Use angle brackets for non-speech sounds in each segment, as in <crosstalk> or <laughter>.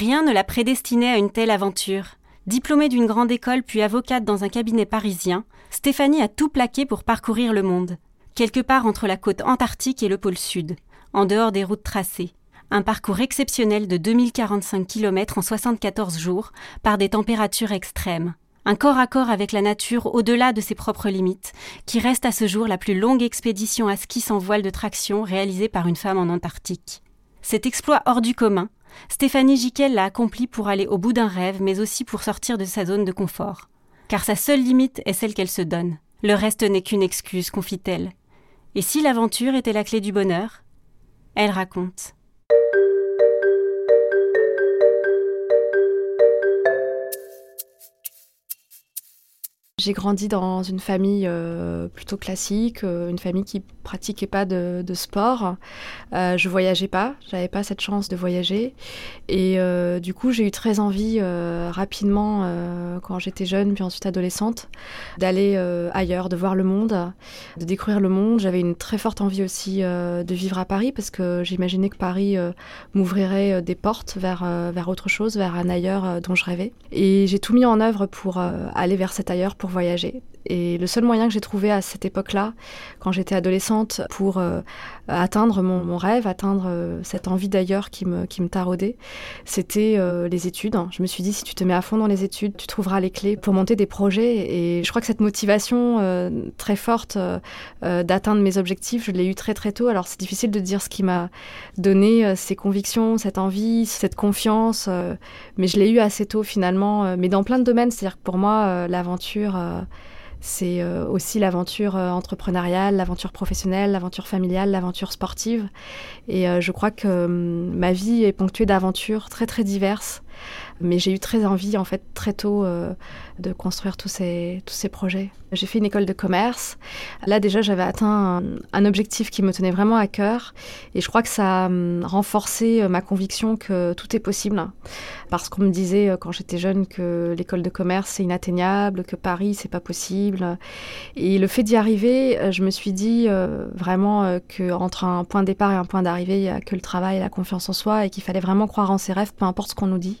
Rien ne la prédestinait à une telle aventure. Diplômée d'une grande école puis avocate dans un cabinet parisien, Stéphanie a tout plaqué pour parcourir le monde. Quelque part entre la côte antarctique et le pôle sud, en dehors des routes tracées. Un parcours exceptionnel de 2045 km en 74 jours, par des températures extrêmes. Un corps à corps avec la nature au-delà de ses propres limites, qui reste à ce jour la plus longue expédition à ski sans voile de traction réalisée par une femme en Antarctique. Cet exploit hors du commun, Stéphanie Jiquel l'a accompli pour aller au bout d'un rêve, mais aussi pour sortir de sa zone de confort. Car sa seule limite est celle qu'elle se donne. Le reste n'est qu'une excuse, confie-t-elle. Et si l'aventure était la clé du bonheur? Elle raconte. J'ai grandi dans une famille euh, plutôt classique, euh, une famille qui pratiquait pas de, sport. Euh, je voyageais pas, j'avais pas cette chance de voyager. Et du coup, j'ai eu très envie rapidement, quand j'étais jeune, puis ensuite adolescente, d'aller ailleurs, de voir le monde, de découvrir le monde. J'avais une très forte envie aussi de vivre à Paris parce que j'imaginais que Paris m'ouvrirait des portes vers, vers autre chose, vers un ailleurs dont je rêvais. Et j'ai tout mis en œuvre pour aller vers cet ailleurs, pour voyager. Et le seul moyen que j'ai trouvé à cette époque-là, quand j'étais adolescente, pour euh, atteindre mon, rêve, atteindre euh, cette envie d'ailleurs qui me, qui me taraudait, c'était euh, les études. Je me suis dit, si tu te mets à fond dans les études, tu trouveras les clés pour monter des projets. Et je crois que cette motivation très forte d'atteindre mes objectifs, je l'ai eu très très tôt. Alors c'est difficile de dire ce qui m'a donné ces convictions, cette envie, cette confiance, mais je l'ai eu assez tôt finalement, mais dans plein de domaines. C'est-à-dire que pour moi, l'aventure c'est euh, aussi l'aventure euh, entrepreneuriale, l'aventure professionnelle, l'aventure familiale, l'aventure sportive. Et euh, je crois que hum, ma vie est ponctuée d'aventures très très diverses. Mais j'ai eu très envie, en fait, très tôt, de construire tous ces, tous ces projets. J'ai fait une école de commerce. Là, déjà, j'avais atteint un, objectif qui me tenait vraiment à cœur. Et je crois que ça a hum, renforcé euh, ma conviction que tout est possible. Parce qu'on me disait euh, quand j'étais jeune que l'école de commerce, c'est inatteignable, que Paris, c'est pas possible. Et le fait d'y arriver, euh, je me suis dit vraiment qu'entre un point de départ et un point d'arrivée, il n'y a que le travail et la confiance en soi et qu'il fallait vraiment croire en ses rêves, peu importe ce qu'on nous dit.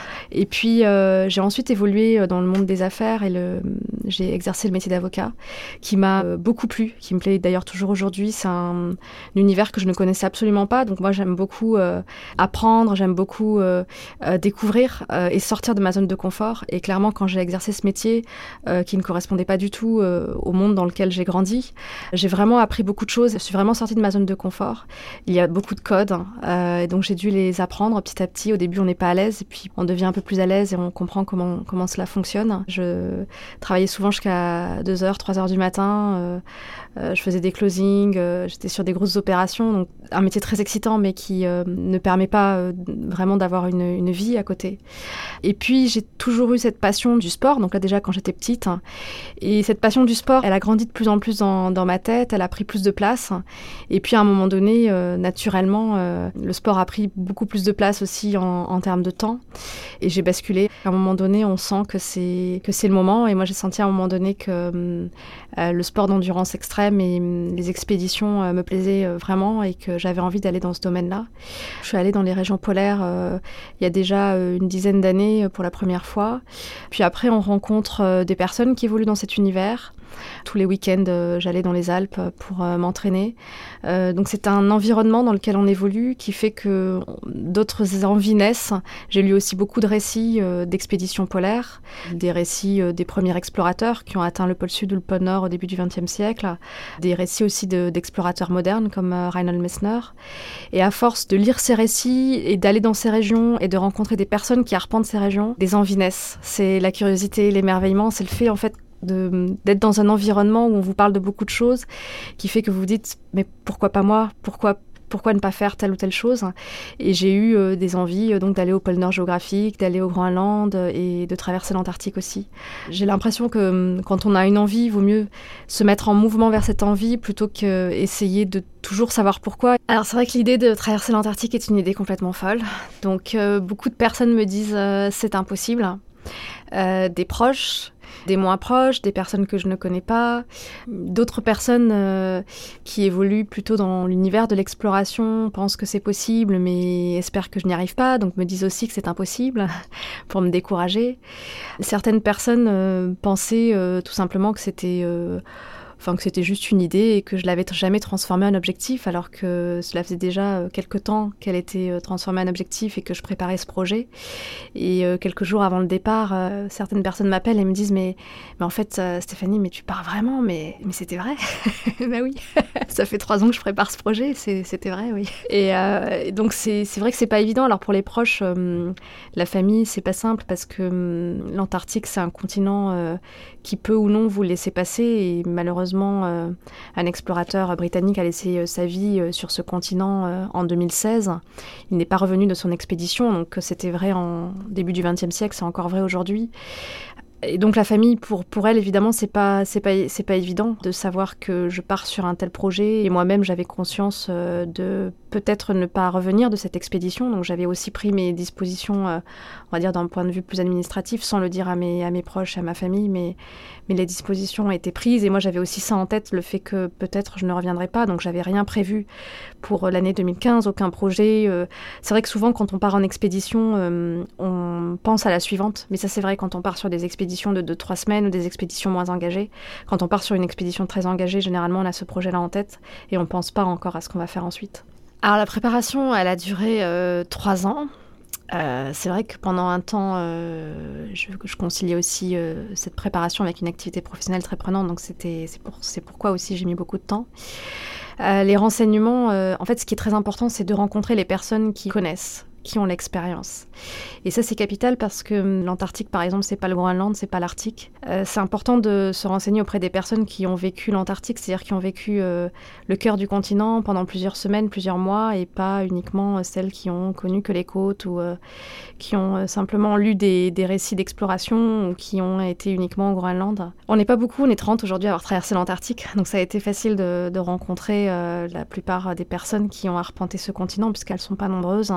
Et puis, euh, j'ai ensuite évolué euh, dans le monde des affaires et j'ai exercé le métier d'avocat qui m'a euh, beaucoup plu, qui me plaît d'ailleurs toujours aujourd'hui. C'est un, univers que je ne connaissais absolument pas. Donc, moi, j'aime beaucoup apprendre, j'aime beaucoup découvrir et sortir de ma zone de confort. Et clairement, quand j'ai exercé ce métier qui ne correspondait pas du tout au monde dans lequel j'ai grandi, j'ai vraiment appris beaucoup de choses. Je suis vraiment sortie de ma zone de confort. Il y a beaucoup de codes, hein, et donc j'ai dû les apprendre petit à petit. Au début, on n'est pas à l'aise et puis on devient un peu plus à l'aise et on comprend comment, comment cela fonctionne. Je travaillais souvent jusqu'à 2h, 3h du matin. Euh, euh, je faisais des closings, euh, j'étais sur des grosses opérations. Donc un métier très excitant, mais qui ne permet pas vraiment d'avoir une, vie à côté. Et puis j'ai toujours eu cette passion du sport. Donc là, déjà, quand j'étais petite. Et cette passion du sport, elle a grandi de plus en plus dans, ma tête. Elle a pris plus de place. Et puis à un moment donné, naturellement, le sport a pris beaucoup plus de place aussi en, termes de temps. J'ai basculé. À un moment donné, on sent que c'est que c'est le moment. Et moi, j'ai senti à un moment donné que euh, le sport d'endurance extrême et hum, les expéditions euh, me plaisaient euh, vraiment et que j'avais envie d'aller dans ce domaine-là. Je suis allée dans les régions polaires il y a déjà une dizaine d'années pour la première fois. Puis après, on rencontre des personnes qui évoluent dans cet univers. Tous les week-ends, euh, j'allais dans les Alpes pour euh, m'entraîner. Euh, donc c'est un environnement dans lequel on évolue qui fait que d'autres envies naissent. J'ai lu aussi beaucoup de récits d'expéditions polaires, des récits des premiers explorateurs qui ont atteint le pôle sud ou le pôle nord au début du XXe siècle, des récits aussi d'explorateurs modernes comme Reinhold Messner. Et à force de lire ces récits et d'aller dans ces régions et de rencontrer des personnes qui arpentent ces régions, des envies naissent. C'est la curiosité, l'émerveillement, c'est le fait en fait d'être dans un environnement où on vous parle de beaucoup de choses, qui fait que vous vous dites mais pourquoi pas moi? Pourquoi pourquoi ne pas faire telle ou telle chose? Et j'ai eu euh, des envies euh, donc d'aller au pôle Nord géographique, d'aller au Groenland euh, et de traverser l'Antarctique aussi. J'ai l'impression que hum, quand on a une envie, il vaut mieux se mettre en mouvement vers cette envie plutôt qu'essayer de toujours savoir pourquoi. Alors c'est vrai que l'idée de traverser l'Antarctique est une idée complètement folle. Donc beaucoup de personnes me disent c'est impossible. des proches des moins proches, des personnes que je ne connais pas, d'autres personnes euh, qui évoluent plutôt dans l'univers de l'exploration, pensent que c'est possible, mais espèrent que je n'y arrive pas, donc me disent aussi que c'est impossible <laughs> pour me décourager. Certaines personnes euh, pensaient euh, tout simplement que c'était enfin que c'était juste une idée et que je l'avais jamais transformée en objectif, alors que cela faisait déjà euh, quelques temps qu'elle était euh, transformée en objectif et que je préparais ce projet. Et euh, quelques jours avant le départ, certaines personnes m'appellent et me disent mais, mais en fait Stéphanie, mais tu pars vraiment Mais, mais c'était vrai <laughs> Ben oui, <laughs> ça fait trois ans que je prépare ce projet, c'était vrai, oui. Et, donc c'est vrai que c'est pas évident. Alors pour les proches, la famille, c'est pas simple parce que hum, l'Antarctique, c'est un continent qui peut ou non vous laisser passer. Malheureusement, euh, un explorateur britannique a laissé euh, sa vie euh, sur ce continent en 2016. Il n'est pas revenu de son expédition, donc c'était vrai en début du XXe siècle, c'est encore vrai aujourd'hui. Et donc la famille, pour, pour elle, évidemment, c'est pas, pas, pas évident de savoir que je pars sur un tel projet. Et moi-même, j'avais conscience de peut-être ne pas revenir de cette expédition. Donc j'avais aussi pris mes dispositions, euh, on va dire d'un point de vue plus administratif, sans le dire à mes, à mes proches, à ma famille, mais, mais les dispositions été prises. Et moi j'avais aussi ça en tête, le fait que peut-être je ne reviendrai pas. Donc j'avais rien prévu pour l'année 2015, aucun projet. Euh. c'est vrai que souvent quand on part en expédition, euh, on pense à la suivante. Mais ça c'est vrai quand on part sur des expéditions de 2-3 semaines ou des expéditions moins engagées. Quand on part sur une expédition très engagée, généralement on a ce projet-là en tête et on ne pense pas encore à ce qu'on va faire ensuite. Alors la préparation, elle a duré euh, trois ans. Euh, c'est vrai que pendant un temps, euh, je, je, conciliais aussi cette préparation avec une activité professionnelle très prenante, donc c'était c'est pour, pourquoi aussi j'ai mis beaucoup de temps. les renseignements, en fait, ce qui est très important, c'est de rencontrer les personnes qui connaissent qui ont l'expérience. Et ça, c'est capital parce que hum, l'Antarctique, par exemple, c'est pas le Groenland, c'est pas l'Arctique. Euh, c'est important de se renseigner auprès des personnes qui ont vécu l'Antarctique, c'est-à-dire qui ont vécu euh, le cœur du continent pendant plusieurs semaines, plusieurs mois, et pas uniquement euh, celles qui ont connu que les côtes ou qui ont simplement lu des, récits d'exploration ou qui ont été uniquement au Groenland. On n'est pas beaucoup, on est 30 aujourd'hui à avoir traversé l'Antarctique, <laughs> donc ça a été facile de, rencontrer la plupart des personnes qui ont arpenté ce continent, puisqu'elles sont pas nombreuses.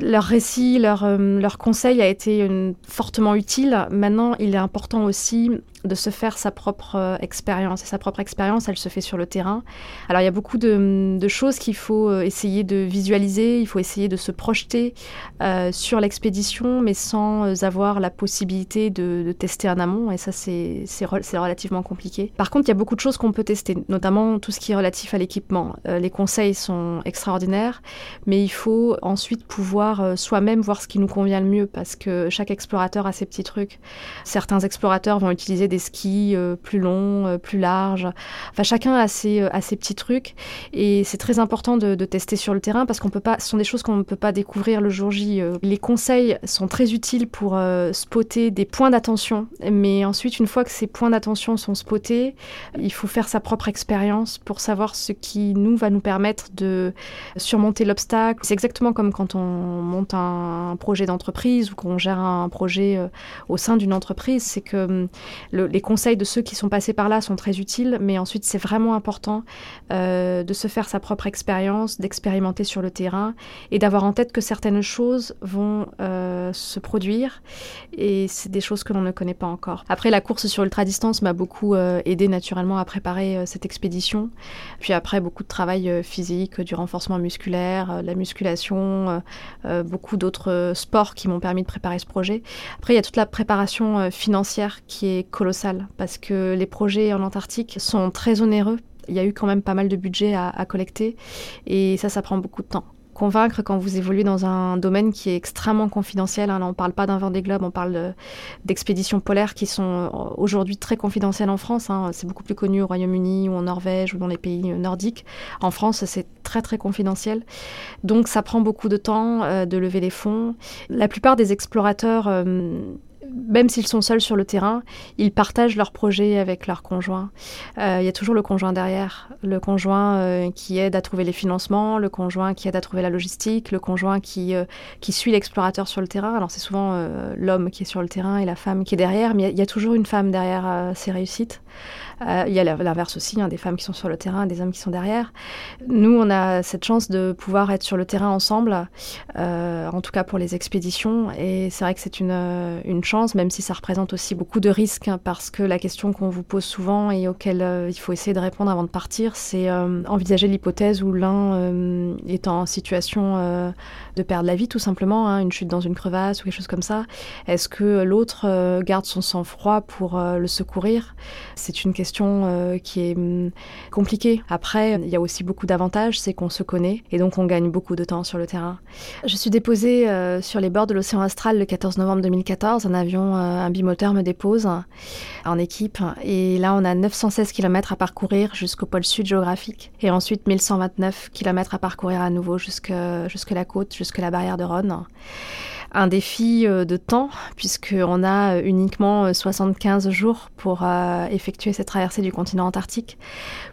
Leur récit, leur, euh, leur conseil a été fortement utile. Maintenant, il est important aussi de se faire sa propre euh, expérience. Et sa propre expérience, elle se fait sur le terrain. Alors il y a beaucoup de, choses qu'il faut euh, essayer de visualiser, il faut essayer de se projeter euh, sur l'expédition, mais sans avoir la possibilité de, tester en amont. Et ça, c'est relativement compliqué. Par contre, il y a beaucoup de choses qu'on peut tester, notamment tout ce qui est relatif à l'équipement. les conseils sont extraordinaires, mais il faut ensuite pouvoir soi-même voir ce qui nous convient le mieux, parce que chaque explorateur a ses petits trucs. Certains explorateurs vont utiliser des skis euh, plus longs, euh, plus larges. Enfin, chacun a ses, euh, a ses petits trucs. Et c'est très important de, tester sur le terrain parce qu'on peut pas, ce sont des choses qu'on ne peut pas découvrir le jour J. Les conseils sont très utiles pour spotter des points d'attention. Mais ensuite, une fois que ces points d'attention sont spotés, il faut faire sa propre expérience pour savoir ce qui nous va nous permettre de surmonter l'obstacle. C'est exactement comme quand on monte un projet d'entreprise ou qu'on gère un projet au sein d'une entreprise. C'est que les conseils de ceux qui sont passés par là sont très utiles, mais ensuite c'est vraiment important euh, de se faire sa propre expérience, d'expérimenter sur le terrain et d'avoir en tête que certaines choses vont euh, se produire et c'est des choses que l'on ne connaît pas encore. Après, la course sur ultra-distance m'a beaucoup euh, aidé naturellement à préparer cette expédition. Puis après, beaucoup de travail physique, du renforcement musculaire, la musculation, beaucoup d'autres sports qui m'ont permis de préparer ce projet. Après, il y a toute la préparation financière qui est colossale parce que les projets en Antarctique sont très onéreux. Il y a eu quand même pas mal de budget à, collecter et ça, ça prend beaucoup de temps convaincre quand vous évoluez dans un domaine qui est extrêmement confidentiel. Hein. on ne parle pas d'un des globes, on parle d'expéditions polaires qui sont euh, aujourd'hui très confidentielles en France. Hein. C'est beaucoup plus connu au Royaume-Uni ou en Norvège ou dans les pays nordiques. En France, c'est très très confidentiel. Donc ça prend beaucoup de temps euh, de lever les fonds. La plupart des explorateurs euh, même s'ils sont seuls sur le terrain, ils partagent leurs projets avec leurs conjoints. Euh, il y a toujours le conjoint derrière, le conjoint euh, qui aide à trouver les financements, le conjoint qui aide à trouver la logistique, le conjoint qui, euh, qui suit l'explorateur sur le terrain. Alors c'est souvent l'homme qui est sur le terrain et la femme qui est derrière, mais il y, a toujours une femme derrière ces réussites. Euh, il y a l'inverse aussi, hein, des femmes qui sont sur le terrain, des hommes qui sont derrière. Nous, on a cette chance de pouvoir être sur le terrain ensemble, euh, en tout cas pour les expéditions. Et c'est vrai que c'est une, euh, chance, même si ça représente aussi beaucoup de risques, hein, parce que la question qu'on vous pose souvent et auquel il faut essayer de répondre avant de partir, c'est envisager l'hypothèse où l'un est en situation de perdre la vie, tout simplement, hein, une chute dans une crevasse ou quelque chose comme ça. Est-ce que l'autre garde son sang-froid pour le secourir? C'est une question euh, qui est hum, compliquée. Après, il y a aussi beaucoup d'avantages, c'est qu'on se connaît et donc on gagne beaucoup de temps sur le terrain. Je suis déposée euh, sur les bords de l'océan Astral le 14 novembre 2014. Un avion, euh, un bimoteur me dépose en équipe et là on a 916 km à parcourir jusqu'au pôle sud géographique et ensuite 1129 km à parcourir à nouveau jusque, jusque la côte, jusque la barrière de Rhône un défi euh, de temps, puisqu'on a euh, uniquement 75 euh, jours pour effectuer cette traversée du continent antarctique.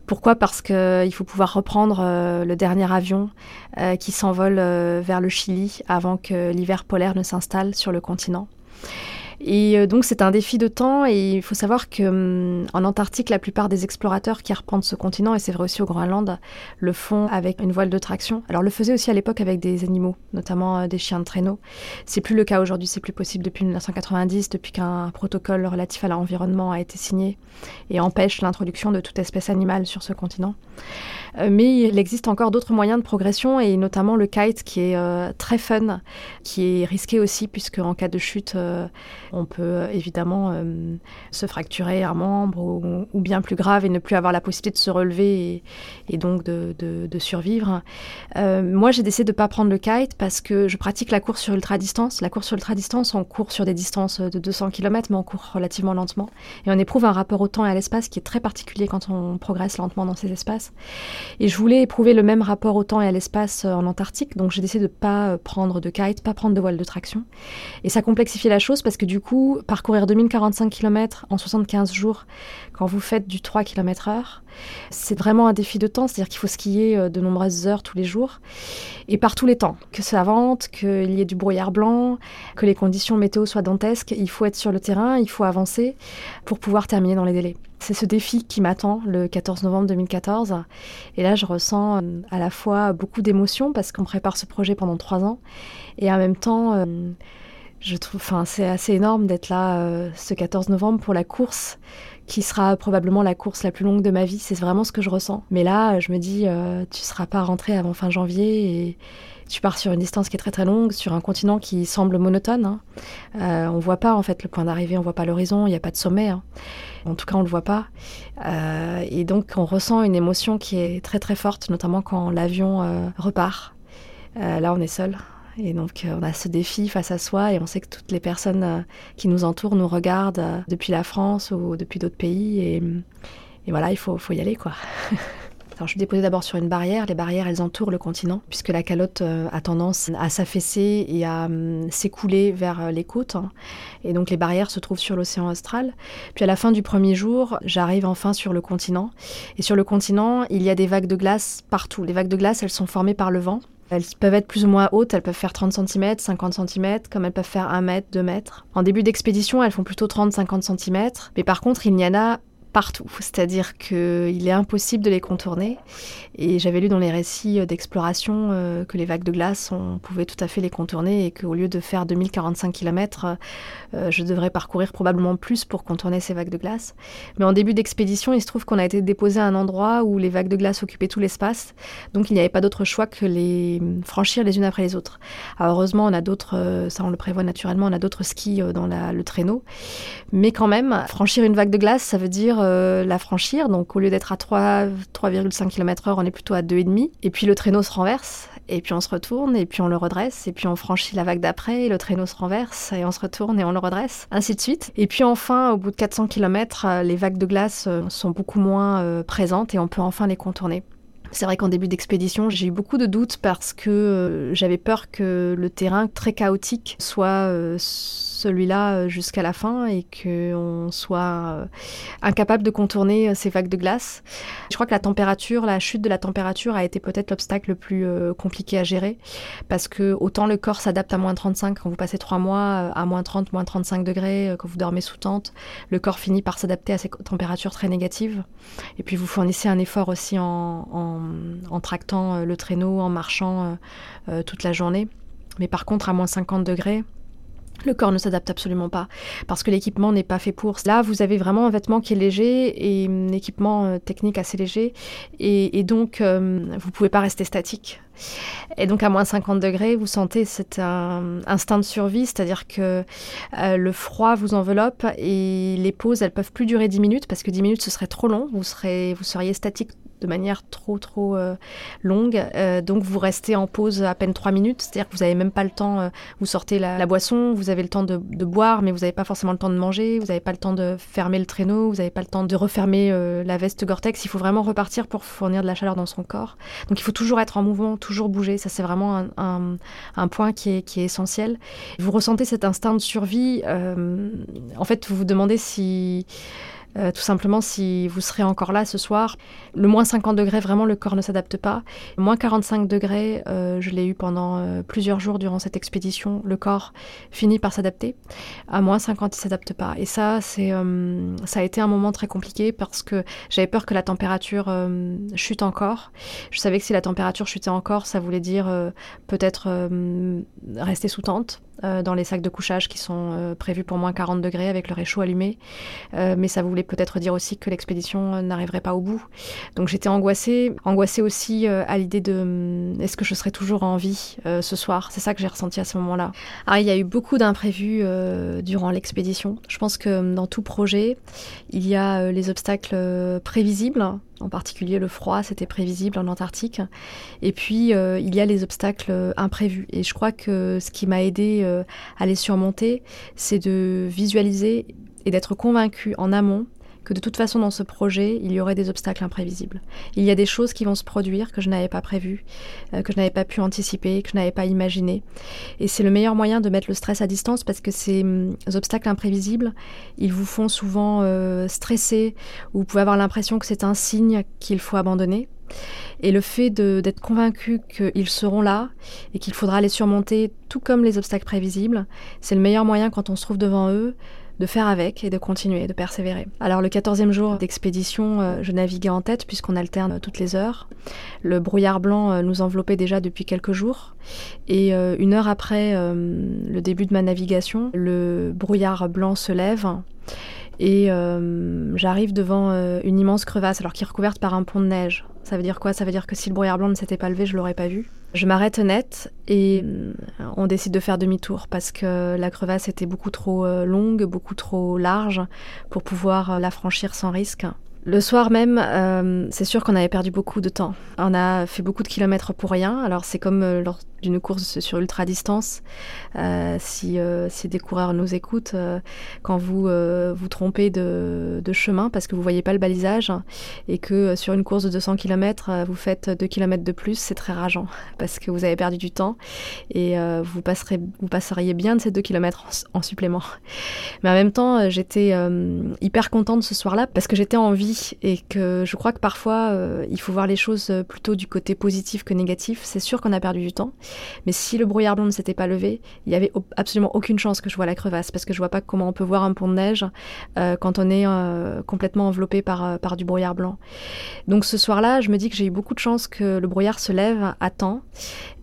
Pourquoi? Parce qu'il faut pouvoir reprendre le dernier avion qui s'envole vers le Chili avant que l'hiver polaire ne s'installe sur le continent. Et euh, donc c'est un défi de temps et il faut savoir que hum, en Antarctique, la plupart des explorateurs qui arpentent ce continent, et c'est vrai aussi au Groenland, le font avec une voile de traction. Alors le faisait aussi à l'époque avec des animaux, notamment euh, des chiens de traîneau. C'est plus le cas aujourd'hui, c'est plus possible depuis 1990, depuis qu'un protocole relatif à l'environnement a été signé et empêche l'introduction de toute espèce animale sur ce continent. Euh, mais il existe encore d'autres moyens de progression et notamment le kite qui est euh, très fun, qui est risqué aussi puisque en cas de chute, euh, on peut évidemment se fracturer un membre ou, bien plus grave et ne plus avoir la possibilité de se relever et, donc de, survivre. moi, j'ai décidé de ne pas prendre le kite parce que je pratique la course sur ultra distance. La course sur ultra distance, on court sur des distances de 200 km, mais on court relativement lentement et on éprouve un rapport au temps et à l'espace qui est très particulier quand on progresse lentement dans ces espaces. Et je voulais éprouver le même rapport au temps et à l'espace euh, en Antarctique, donc j'ai décidé de ne pas euh, prendre de kite, pas prendre de voile de traction. Et ça complexifie la chose parce que du coup, parcourir 2045 km en 75 jours, quand vous faites du 3 km heure, c'est vraiment un défi de temps, c'est-à-dire qu'il faut skier euh, de nombreuses heures tous les jours et par tous les temps. Que ça vente, qu'il y ait du brouillard blanc, que les conditions météo soient dantesques, il faut être sur le terrain, il faut avancer pour pouvoir terminer dans les délais. C'est ce défi qui m'attend le 14 novembre 2014. Et là, je ressens euh, à la fois beaucoup d'émotions parce qu'on prépare ce projet pendant trois ans et en même temps, euh, je trouve, enfin, c'est assez énorme d'être là ce 14 novembre pour la course qui sera probablement la course la plus longue de ma vie. C'est vraiment ce que je ressens. Mais là, je me dis, euh, tu seras pas rentré avant fin janvier et tu pars sur une distance qui est très très longue, sur un continent qui semble monotone. Hein. Euh, on voit pas en fait le point d'arrivée, on voit pas l'horizon, il n'y a pas de sommet. Hein. En tout cas, on le voit pas. Euh, et donc, on ressent une émotion qui est très très forte, notamment quand l'avion euh, repart. là, on est seul. Et donc, euh, on a ce défi face à soi et on sait que toutes les personnes euh, qui nous entourent nous regardent euh, depuis la France ou depuis d'autres pays. Et, voilà, il faut, faut y aller, quoi. <laughs> Alors, je suis déposée d'abord sur une barrière. Les barrières, elles entourent le continent, puisque la calotte a tendance à s'affaisser et à s'écouler vers les côtes. Hein. Et donc, les barrières se trouvent sur l'océan austral. Puis, à la fin du premier jour, j'arrive enfin sur le continent. Et sur le continent, il y a des vagues de glace partout. Les vagues de glace, elles sont formées par le vent. Elles peuvent être plus ou moins hautes, elles peuvent faire 30 cm, 50 cm, comme elles peuvent faire 1 mètre, 2 mètres. En début d'expédition, elles font plutôt 30-50 cm, mais par contre, il y en a C'est-à-dire qu'il est impossible de les contourner. Et j'avais lu dans les récits d'exploration euh, que les vagues de glace, on pouvait tout à fait les contourner et qu'au lieu de faire 2045 km, euh, je devrais parcourir probablement plus pour contourner ces vagues de glace. Mais en début d'expédition, il se trouve qu'on a été déposé à un endroit où les vagues de glace occupaient tout l'espace. Donc il n'y avait pas d'autre choix que les franchir les unes après les autres. Alors heureusement, on a d'autres, euh, ça on le prévoit naturellement, on a d'autres skis dans le traîneau. Mais quand même, franchir une vague de glace, ça veut dire euh, la franchir. Donc au lieu d'être à 3,5 km/h, on est plutôt à 2,5. Et puis le traîneau se renverse, et puis on se retourne, et puis on le redresse, et puis on franchit la vague d'après, et le traîneau se renverse, et on se retourne et on le redresse, ainsi de suite. Et puis enfin, au bout de 400 km, euh, les vagues de glace euh, sont beaucoup moins présentes et on peut enfin les contourner. C'est vrai qu'en début d'expédition, j'ai eu beaucoup de doutes parce que j'avais peur que le terrain très chaotique soit celui-là jusqu'à la fin et qu'on soit incapable de contourner ces vagues de glace. Je crois que la température, la chute de la température a été peut-être l'obstacle le plus compliqué à gérer parce que autant le corps s'adapte à moins 35 quand vous passez trois mois à moins 30, moins 35 degrés, quand vous dormez sous tente, le corps finit par s'adapter à ces températures très négatives. Et puis vous fournissez un effort aussi en, en, tractant le traîneau, en marchant toute la journée. Mais par contre, à moins 50 degrés, le corps ne s'adapte absolument pas parce que l'équipement n'est pas fait pour. Là, vous avez vraiment un vêtement qui est léger et un équipement euh, technique assez léger et, donc euh, vous pouvez pas rester statique. Et donc à moins 50 degrés, vous sentez cet instinct de survie, c'est-à-dire que euh, le froid vous enveloppe et les pauses, elles peuvent plus durer 10 minutes parce que 10 minutes ce serait trop long, vous seriez statique de manière trop trop euh, longue. Euh, donc vous restez en pause à peine 3 minutes, c'est-à-dire que vous n'avez même pas le temps, euh, vous sortez la, boisson, vous avez le temps de, boire, mais vous n'avez pas forcément le temps de manger, vous n'avez pas le temps de fermer le traîneau, vous n'avez pas le temps de refermer la veste Gore-Tex. Il faut vraiment repartir pour fournir de la chaleur dans son corps. Donc il faut toujours être en mouvement, toujours bouger. Ça c'est vraiment un, un, point qui est, qui est essentiel. Vous ressentez cet instinct de survie. en fait, vous vous demandez si euh, tout simplement, si vous serez encore là ce soir, le moins 50 degrés, vraiment, le corps ne s'adapte pas. Moins 45 degrés, euh, je l'ai eu pendant euh, plusieurs jours durant cette expédition. Le corps finit par s'adapter. À moins 50, il s'adapte pas. Et ça, c'est, ça a été un moment très compliqué parce que j'avais peur que la température chute encore. Je savais que si la température chutait encore, ça voulait dire peut-être rester sous tente. Euh, dans les sacs de couchage qui sont euh, prévus pour moins 40 degrés avec le réchaud allumé. Euh, mais ça voulait peut-être dire aussi que l'expédition n'arriverait pas au bout. Donc j'étais angoissée, angoissée aussi à l'idée de hum, est-ce que je serai toujours en vie ce soir? C'est ça que j'ai ressenti à ce moment-là. Alors il y a eu beaucoup d'imprévus durant l'expédition. Je pense que hum, dans tout projet, il y a les obstacles prévisibles en particulier le froid, c'était prévisible en Antarctique. Et puis, euh, il y a les obstacles euh, imprévus. Et je crois que ce qui m'a aidé euh, à les surmonter, c'est de visualiser et d'être convaincu en amont que de toute façon dans ce projet, il y aurait des obstacles imprévisibles. Il y a des choses qui vont se produire que je n'avais pas prévues, euh, que je n'avais pas pu anticiper, que je n'avais pas imaginé. Et c'est le meilleur moyen de mettre le stress à distance parce que ces hum, obstacles imprévisibles, ils vous font souvent euh, stresser ou vous pouvez avoir l'impression que c'est un signe qu'il faut abandonner. Et le fait d'être convaincu qu'ils seront là et qu'il faudra les surmonter tout comme les obstacles prévisibles, c'est le meilleur moyen quand on se trouve devant eux de faire avec et de continuer, de persévérer. Alors le 14e jour d'expédition, euh, je naviguais en tête puisqu'on alterne euh, toutes les heures. Le brouillard blanc euh, nous enveloppait déjà depuis quelques jours et une heure après le début de ma navigation, le brouillard blanc se lève et j'arrive devant une immense crevasse alors qui est recouverte par un pont de neige. Ça veut dire quoi? Ça veut dire que si le brouillard blanc ne s'était pas levé, je l'aurais pas vu. Je m'arrête net et euh, on décide de faire demi-tour parce que la crevasse était beaucoup trop euh, longue, beaucoup trop large pour pouvoir euh, la franchir sans risque. Le soir même, c'est sûr qu'on avait perdu beaucoup de temps. On a fait beaucoup de kilomètres pour rien. Alors c'est comme lors d'une course sur ultra distance. Euh, si, euh, si, des coureurs nous écoutent, euh, quand vous vous trompez de, chemin parce que vous voyez pas le balisage et que sur une course de 200 km, vous faites 2 km de plus, c'est très rageant <laughs> parce que vous avez perdu du temps et vous, passerez, vous passeriez bien de ces 2 km en, supplément. Mais en même temps, j'étais hyper contente ce soir-là parce que j'étais en vie et que je crois que parfois, il faut voir les choses plutôt du côté positif que négatif. C'est sûr qu'on a perdu du temps, mais si le brouillard blanc ne s'était pas levé, il n'y avait absolument aucune chance que je vois la crevasse, parce que je vois pas comment on peut voir un pont de neige euh, quand on est euh, complètement enveloppé par, euh, par du brouillard blanc. Donc ce soir-là, je me dis que j'ai eu beaucoup de chance que le brouillard se lève à temps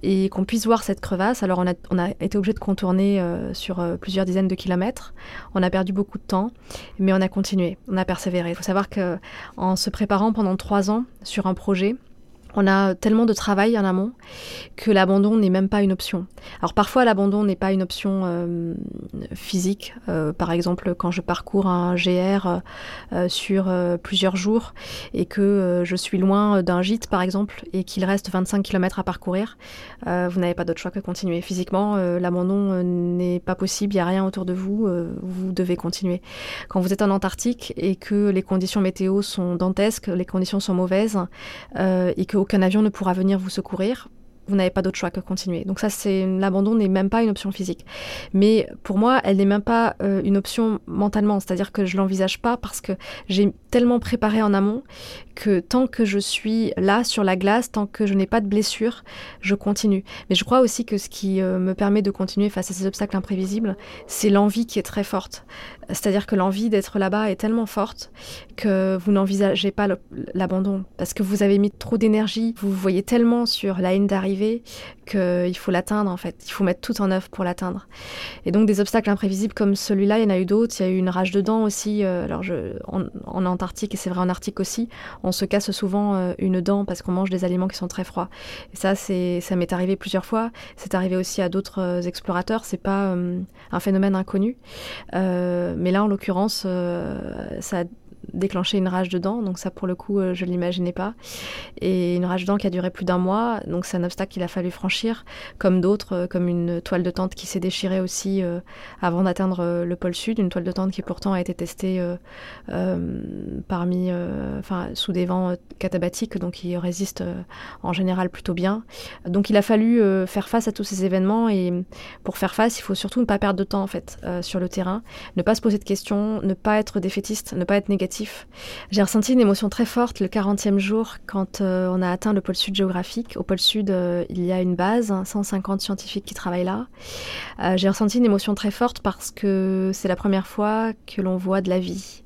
et qu'on puisse voir cette crevasse. Alors on a, on a été obligé de contourner sur plusieurs dizaines de kilomètres. On a perdu beaucoup de temps, mais on a continué, on a persévéré. Il faut savoir que en se préparant pendant trois ans sur un projet, on a tellement de travail en amont que l'abandon n'est même pas une option. Alors parfois l'abandon n'est pas une option euh, physique. Euh, par exemple, quand je parcours un GR euh, sur plusieurs jours et que je suis loin d'un gîte par exemple et qu'il reste 25 km à parcourir, vous n'avez pas d'autre choix que continuer. Physiquement, l'abandon n'est pas possible, il n'y a rien autour de vous, vous devez continuer. Quand vous êtes en Antarctique et que les conditions météo sont dantesques, les conditions sont mauvaises et que aucun avion ne pourra venir vous secourir, vous n'avez pas d'autre choix que continuer. Donc ça, c'est l'abandon n'est même pas une option physique. Mais pour moi, elle n'est même pas euh, une option mentalement. C'est-à-dire que je l'envisage pas parce que j'ai tellement préparé en amont que tant que je suis là sur la glace, tant que je n'ai pas de blessure, je continue. Mais je crois aussi que ce qui euh, me permet de continuer face à ces obstacles imprévisibles, c'est l'envie qui est très forte. C'est-à-dire que l'envie d'être là-bas est tellement forte que vous n'envisagez pas l'abandon parce que vous avez mis trop d'énergie, vous voyez tellement sur la ligne d'arrivée qu'il faut l'atteindre en fait. Il faut mettre tout en œuvre pour l'atteindre. Et donc des obstacles imprévisibles comme celui-là, il y en a eu d'autres. Il y a eu une rage de dents aussi. Euh, alors je, en, en, Antarctique et c'est vrai en Arctique aussi, on se casse souvent euh, une dent parce qu'on mange des aliments qui sont très froids. Et ça, c'est, ça m'est arrivé plusieurs fois. C'est arrivé aussi à d'autres euh, explorateurs. C'est pas un phénomène inconnu. mais là, en l'occurrence, ça a déclenché une rage de dents, donc ça pour le coup euh, je l'imaginais pas. Et une rage de dents qui a duré plus d'un mois, donc c'est un obstacle qu'il a fallu franchir, comme d'autres, euh, comme une toile de tente qui s'est déchirée aussi euh, avant d'atteindre le pôle sud, une toile de tente qui pourtant a été testée parmi, enfin sous des vents catabatiques, donc qui résiste en général plutôt bien. Donc il a fallu faire face à tous ces événements et pour faire face, il faut surtout ne pas perdre de temps en fait sur le terrain, ne pas se poser de questions, ne pas être défaitiste, ne pas être négatif j'ai ressenti une émotion très forte le 40e jour quand euh, on a atteint le pôle sud géographique. Au pôle sud, euh, il y a une base, 150 scientifiques qui travaillent là. Euh, j'ai ressenti une émotion très forte parce que c'est la première fois que l'on voit de la vie.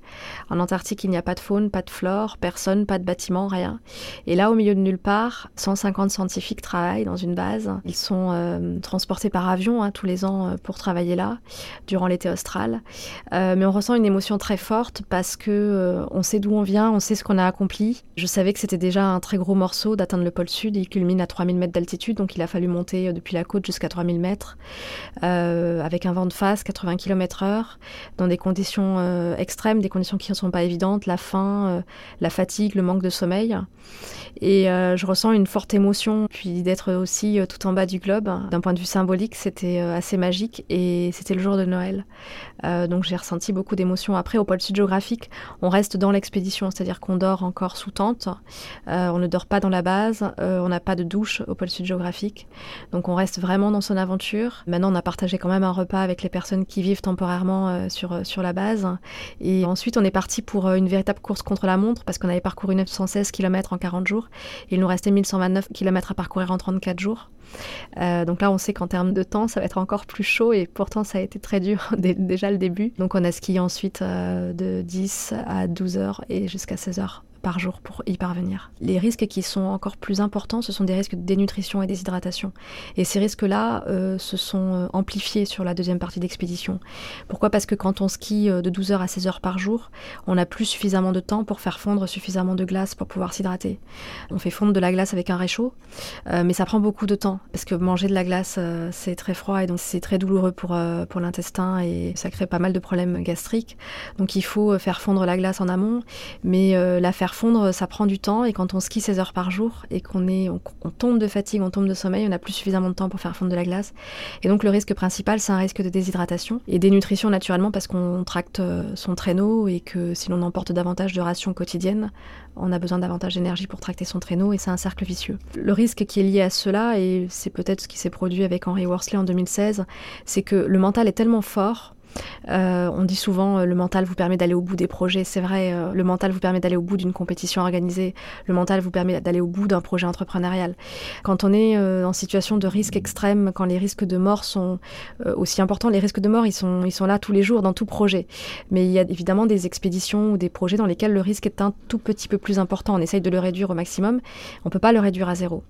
En Antarctique, il n'y a pas de faune, pas de flore, personne, pas de bâtiment, rien. Et là, au milieu de nulle part, 150 scientifiques travaillent dans une base. Ils sont euh, transportés par avion hein, tous les ans euh, pour travailler là, durant l'été austral. Euh, mais on ressent une émotion très forte parce que on sait d'où on vient, on sait ce qu'on a accompli. Je savais que c'était déjà un très gros morceau d'atteindre le pôle sud. Il culmine à 3000 mètres d'altitude, donc il a fallu monter depuis la côte jusqu'à 3000 mètres, avec un vent de face, 80 km/h, dans des conditions extrêmes, des conditions qui ne sont pas évidentes, la faim, euh, la fatigue, le manque de sommeil. Et euh, je ressens une forte émotion, puis d'être aussi euh, tout en bas du globe. D'un point de vue symbolique, c'était assez magique et c'était le jour de Noël. donc j'ai ressenti beaucoup d'émotions. Après, au pôle sud géographique, on reste dans l'expédition, c'est-à-dire qu'on dort encore sous tente. on ne dort pas dans la base, on n'a pas de douche au pôle sud géographique. Donc on reste vraiment dans son aventure. Maintenant, on a partagé quand même un repas avec les personnes qui vivent temporairement sur, sur la base. Et ensuite, on est parti pour une véritable course contre la montre parce qu'on avait parcouru 916 km en 40 jours. Il nous restait 1129 km à parcourir en 34 jours. Euh, donc là, on sait qu'en termes de temps, ça va être encore plus chaud et pourtant, ça a été très dur <laughs> déjà le début. Donc on a skié ensuite euh, de 10 à 12 heures et jusqu'à 16 heures par jour pour y parvenir. Les risques qui sont encore plus importants, ce sont des risques de dénutrition et déshydratation. Et ces risques-là euh, se sont euh, amplifiés sur la deuxième partie d'expédition. Pourquoi? Parce que quand on skie euh, de 12 heures à 16 heures par jour, on n'a plus suffisamment de temps pour faire fondre suffisamment de glace pour pouvoir s'hydrater. On fait fondre de la glace avec un réchaud, mais ça prend beaucoup de temps parce que manger de la glace, c'est très froid et donc c'est très douloureux pour, pour l'intestin et ça crée pas mal de problèmes gastriques. Donc il faut faire fondre la glace en amont, mais la faire fondre, ça prend du temps. Et quand on skie 16 heures par jour et qu'on est, on, tombe de fatigue, on tombe de sommeil, on n'a plus suffisamment de temps pour faire fondre de la glace. Et donc le risque principal, c'est un risque de déshydratation et dénutrition naturellement parce qu'on tracte euh, son traîneau et que si l'on emporte davantage de rations quotidiennes, on a besoin davantage d'énergie pour tracter son traîneau et c'est un cercle vicieux. Le risque qui est lié à cela, et c'est peut-être ce qui s'est produit avec Henry Worsley en 2016, c'est que le mental est tellement fort euh, on dit souvent euh, le mental vous permet d'aller au bout des projets. C'est vrai, euh, le mental vous permet d'aller au bout d'une compétition organisée. Le mental vous permet d'aller au bout d'un projet entrepreneurial. Quand on est en situation de risque extrême, quand les risques de mort sont aussi importants, les risques de mort, ils sont, ils sont là tous les jours dans tout projet. Mais il y a évidemment des expéditions ou des projets dans lesquels le risque est un tout petit peu plus important. On essaye de le réduire au maximum. On peut pas le réduire à zéro.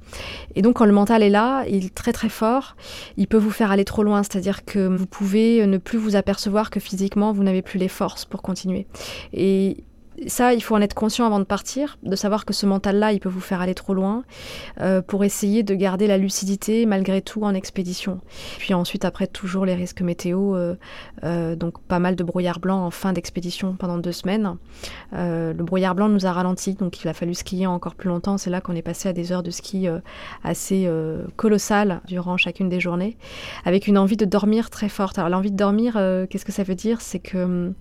Et donc, quand le mental est là, il est très très fort. Il peut vous faire aller trop loin. C'est-à-dire que vous pouvez ne plus vous apercevoir percevoir que physiquement, vous n'avez plus les forces pour continuer. Et ça, il faut en être conscient avant de partir, de savoir que ce mental-là, il peut vous faire aller trop loin, euh, pour essayer de garder la lucidité malgré tout en expédition. Puis ensuite, après, toujours les risques météo, euh, euh, donc pas mal de brouillard blanc en fin d'expédition pendant deux semaines. le brouillard blanc nous a ralenti, donc il a fallu skier encore plus longtemps. C'est là qu'on est passé à des heures de ski assez colossales durant chacune des journées, avec une envie de dormir très forte. Alors l'envie de dormir, qu'est-ce que ça veut dire? C'est que hum,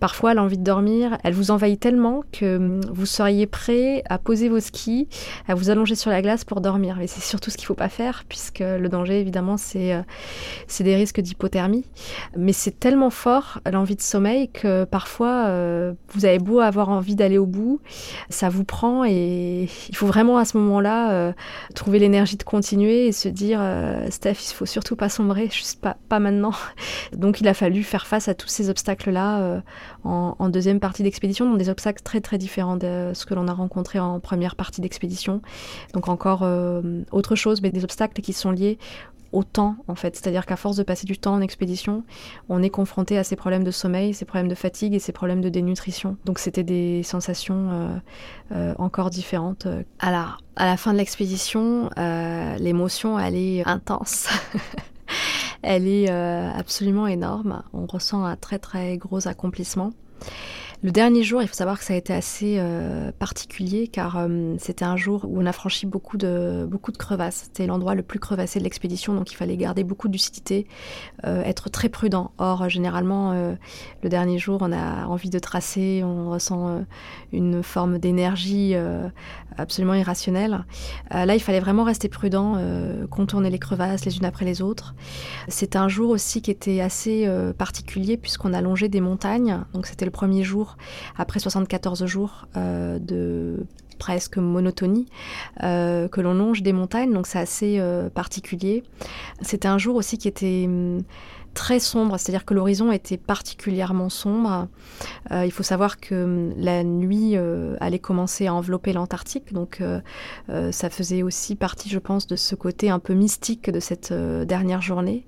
parfois l'envie de dormir, elle vous envahit tellement que hum, vous seriez prêt à poser vos skis, à vous allonger sur la glace pour dormir. Mais c'est surtout ce qu'il ne faut pas faire, puisque le danger, évidemment, c'est euh, des risques d'hypothermie. Mais c'est tellement fort, l'envie de sommeil, que parfois, euh, vous avez beau avoir envie d'aller au bout, ça vous prend et il faut vraiment à ce moment-là euh, trouver l'énergie de continuer et se dire, Steph, il faut surtout pas sombrer, juste pas, pas maintenant. <laughs> Donc il a fallu faire face à tous ces obstacles-là en, en deuxième partie d'expédition, des obstacles très très différents de ce que l'on a rencontré en première partie d'expédition. Donc encore euh, autre chose, mais des obstacles qui sont liés au temps en fait. C'est-à-dire qu'à force de passer du temps en expédition, on est confronté à ces problèmes de sommeil, ces problèmes de fatigue et ces problèmes de dénutrition. Donc c'était des sensations euh, euh, encore différentes. Alors, à la fin de l'expédition, l'émotion, elle est intense. <laughs> elle est absolument énorme. On ressent un très très gros accomplissement. Le dernier jour, il faut savoir que ça a été assez euh, particulier car euh, c'était un jour où on a franchi beaucoup de, crevasses. C'était l'endroit le plus crevassé de l'expédition, donc il fallait garder beaucoup de euh, être très prudent. Or, généralement, le dernier jour, on a envie de tracer, on ressent une forme d'énergie absolument irrationnelle. là, il fallait vraiment rester prudent, contourner les crevasses les unes après les autres. C'était un jour aussi qui était assez particulier puisqu'on a longé des montagnes, donc c'était le premier jour après 74 jours euh, de presque monotonie, euh, que l'on longe des montagnes, donc c'est assez euh, particulier. C'était un jour aussi qui était hum, très sombre, c'est-à-dire que l'horizon était particulièrement sombre. Euh, il faut savoir que hum, la nuit euh, allait commencer à envelopper l'Antarctique, donc euh, ça faisait aussi partie, je pense, de ce côté un peu mystique de cette dernière journée.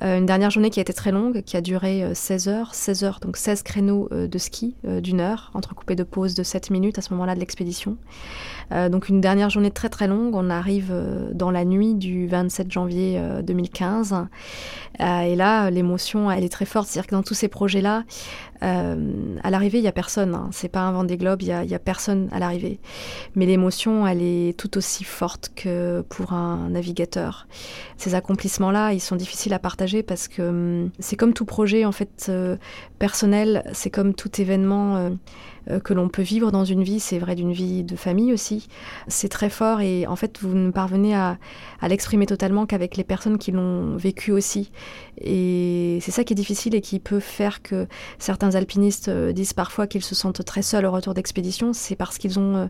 une dernière journée qui a été très longue, qui a duré 16 heures, 16 heures, donc 16 créneaux de ski d'une heure, entrecoupés de pauses de 7 minutes à ce moment-là de l'expédition. Donc une dernière journée très très longue, on arrive dans la nuit du 27 janvier 2015, et là, l'émotion, elle est très forte. C'est-à-dire que dans tous ces projets-là, euh, à l'arrivée, il y a personne. Hein. C'est pas un vent des globes, il y a, personne à l'arrivée. Mais l'émotion, elle est tout aussi forte que pour un navigateur. Ces accomplissements-là, ils sont difficiles à partager parce que hum, c'est comme tout projet en fait euh, personnel. C'est comme tout événement. Euh, que l'on peut vivre dans une vie, c'est vrai d'une vie de famille aussi. C'est très fort et en fait vous ne parvenez à, à l'exprimer totalement qu'avec les personnes qui l'ont vécu aussi. Et c'est ça qui est difficile et qui peut faire que certains alpinistes euh, disent parfois qu'ils se sentent très seuls au retour d'expédition, c'est parce qu'ils ont euh,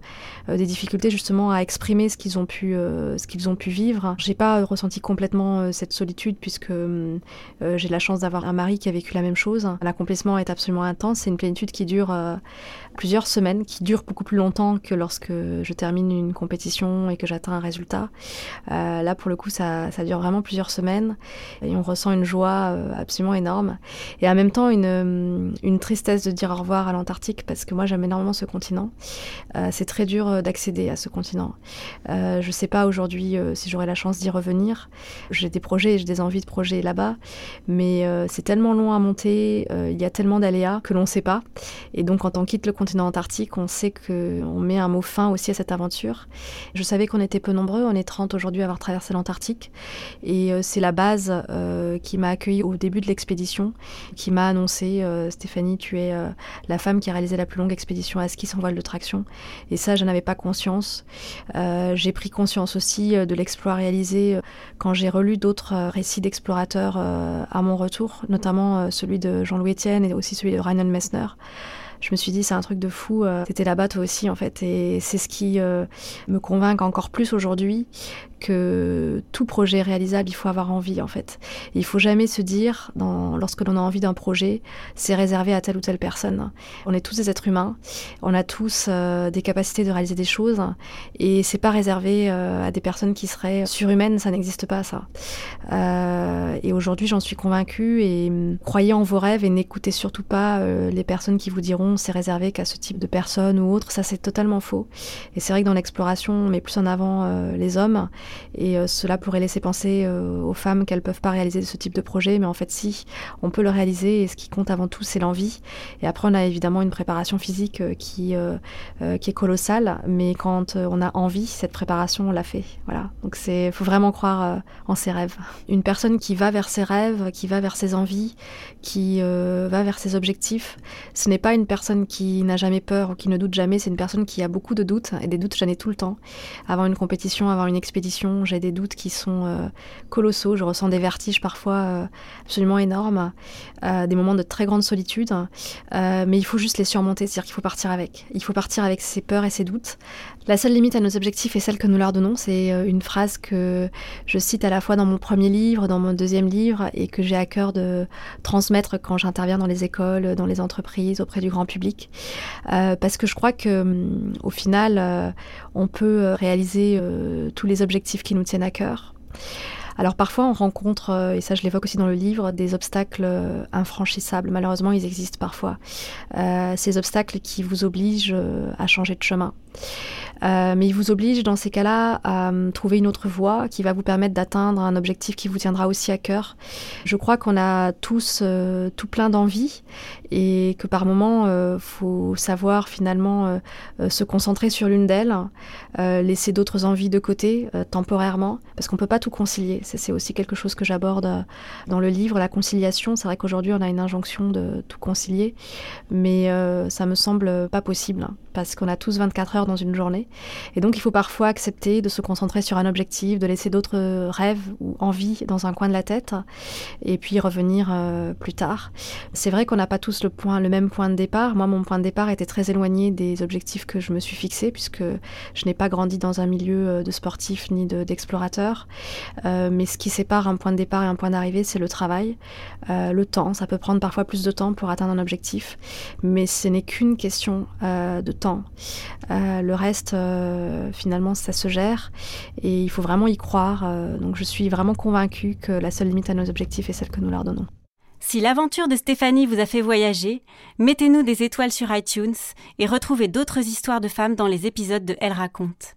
euh, des difficultés justement à exprimer ce qu'ils ont pu, ce qu'ils ont pu vivre. J'ai pas ressenti complètement cette solitude puisque j'ai la chance d'avoir un mari qui a vécu la même chose. L'accomplissement est absolument intense. C'est une plénitude qui dure plusieurs semaines, qui dure beaucoup plus longtemps que lorsque je termine une compétition et que j'atteins un résultat. là, pour le coup, ça, ça, dure vraiment plusieurs semaines et on ressent une joie absolument énorme et en même temps une, une tristesse de dire au revoir à l'Antarctique parce que moi j'aime énormément ce continent. Euh, c'est très dur euh, d'accéder à ce continent. Euh, je ne sais pas aujourd'hui si j'aurai la chance d'y revenir. J'ai des projets, j'ai des envies de projets là-bas, mais c'est tellement long à monter, il y a tellement d'aléas que l'on ne sait pas. Et donc quand on quitte le continent antarctique, on sait qu'on met un mot fin aussi à cette aventure. Je savais qu'on était peu nombreux, on est 30 aujourd'hui à avoir traversé l'Antarctique. Et c'est la base qui m'a accueilli au début de l'expédition, qui m'a annoncé Stéphanie tu es euh, la femme qui a réalisé la plus longue expédition à ski sans voile de traction. Et ça, je n'avais pas conscience. Euh, j'ai pris conscience aussi euh, de l'exploit réalisé quand j'ai relu d'autres récits d'explorateurs à mon retour, notamment celui de Jean-Louis Etienne et aussi celui de Reinhold Messner je me suis dit c'est un truc de fou. C'était là-bas toi aussi en fait, et c'est ce qui me convainc encore plus aujourd'hui que tout projet réalisable, il faut avoir envie en fait. il faut jamais se dire, lorsque l'on a envie d'un projet, c'est réservé à telle ou telle personne. On est tous des êtres humains, on a tous euh, des capacités de réaliser des choses, et c'est pas réservé euh, à des personnes qui seraient surhumaines, ça n'existe pas ça. Euh, et aujourd'hui, j'en suis convaincue, et hum, croyez en vos rêves et n'écoutez surtout pas les personnes qui vous diront c'est réservé qu'à ce type de personnes ou autre, ça c'est totalement faux. Et c'est vrai que dans l'exploration, on met plus en avant les hommes, et euh, cela pourrait laisser penser euh, aux femmes qu'elles ne peuvent pas réaliser ce type de projet, mais en fait si, on peut le réaliser et ce qui compte avant tout c'est l'envie. Et après on a évidemment une préparation physique euh, qui, qui est colossale, mais quand on a envie, cette préparation on l'a fait. Voilà. Donc c'est faut vraiment croire en ses rêves. Une personne qui va vers ses rêves, qui va vers ses envies, qui va vers ses objectifs, ce n'est pas une personne qui n'a jamais peur ou qui ne doute jamais, c'est une personne qui a beaucoup de doutes, et des doutes j'en ai tout le temps. Avant une compétition, avant une expédition, j'ai des doutes qui sont euh, colossaux, je ressens des vertiges parfois euh, absolument énormes, euh, des moments de très grande solitude, mais il faut juste les surmonter, c'est-à-dire qu'il faut partir avec. Il faut partir avec ses peurs et ses doutes. La seule limite à nos objectifs est celle que nous leur donnons, c'est une phrase que je cite à la fois dans mon premier livre, dans mon deuxième livre, et que j'ai à cœur de transmettre quand j'interviens dans les écoles, dans les entreprises, auprès du grand public, parce que je crois que hum, au final, on peut réaliser tous les objectifs qui nous tiennent à cœur. Alors parfois on rencontre, et ça je l'évoque aussi dans le livre, des obstacles infranchissables. Malheureusement ils existent parfois. ces obstacles qui vous obligent à changer de chemin. Euh, mais il vous oblige dans ces cas-là à hum, trouver une autre voie qui va vous permettre d'atteindre un objectif qui vous tiendra aussi à cœur. Je crois qu'on a tous euh, tout plein d'envies et que par moment, il euh, faut savoir finalement se concentrer sur l'une d'elles, laisser d'autres envies de côté temporairement, parce qu'on peut pas tout concilier. C'est aussi quelque chose que j'aborde dans le livre, la conciliation. C'est vrai qu'aujourd'hui, on a une injonction de tout concilier, mais ça me semble pas possible, parce qu'on a tous 24 heures dans une journée. Et donc il faut parfois accepter de se concentrer sur un objectif, de laisser d'autres rêves ou envies dans un coin de la tête, et puis revenir euh, plus tard. C'est vrai qu'on n'a pas tous le, même point de départ. Moi, mon point de départ était très éloigné des objectifs que je me suis fixés, puisque je n'ai pas grandi dans un milieu euh, de sportif ni d'explorateur. Euh, mais ce qui sépare un point de départ et un point d'arrivée, c'est le travail, le temps. Ça peut prendre parfois plus de temps pour atteindre un objectif, mais ce n'est qu'une question de temps. le reste euh, finalement, ça se gère et il faut vraiment y croire. Euh, donc, je suis vraiment convaincue que la seule limite à nos objectifs est celle que nous leur donnons. Si l'aventure de Stéphanie vous a fait voyager, mettez-nous des étoiles sur iTunes et retrouvez d'autres histoires de femmes dans les épisodes de Elle raconte.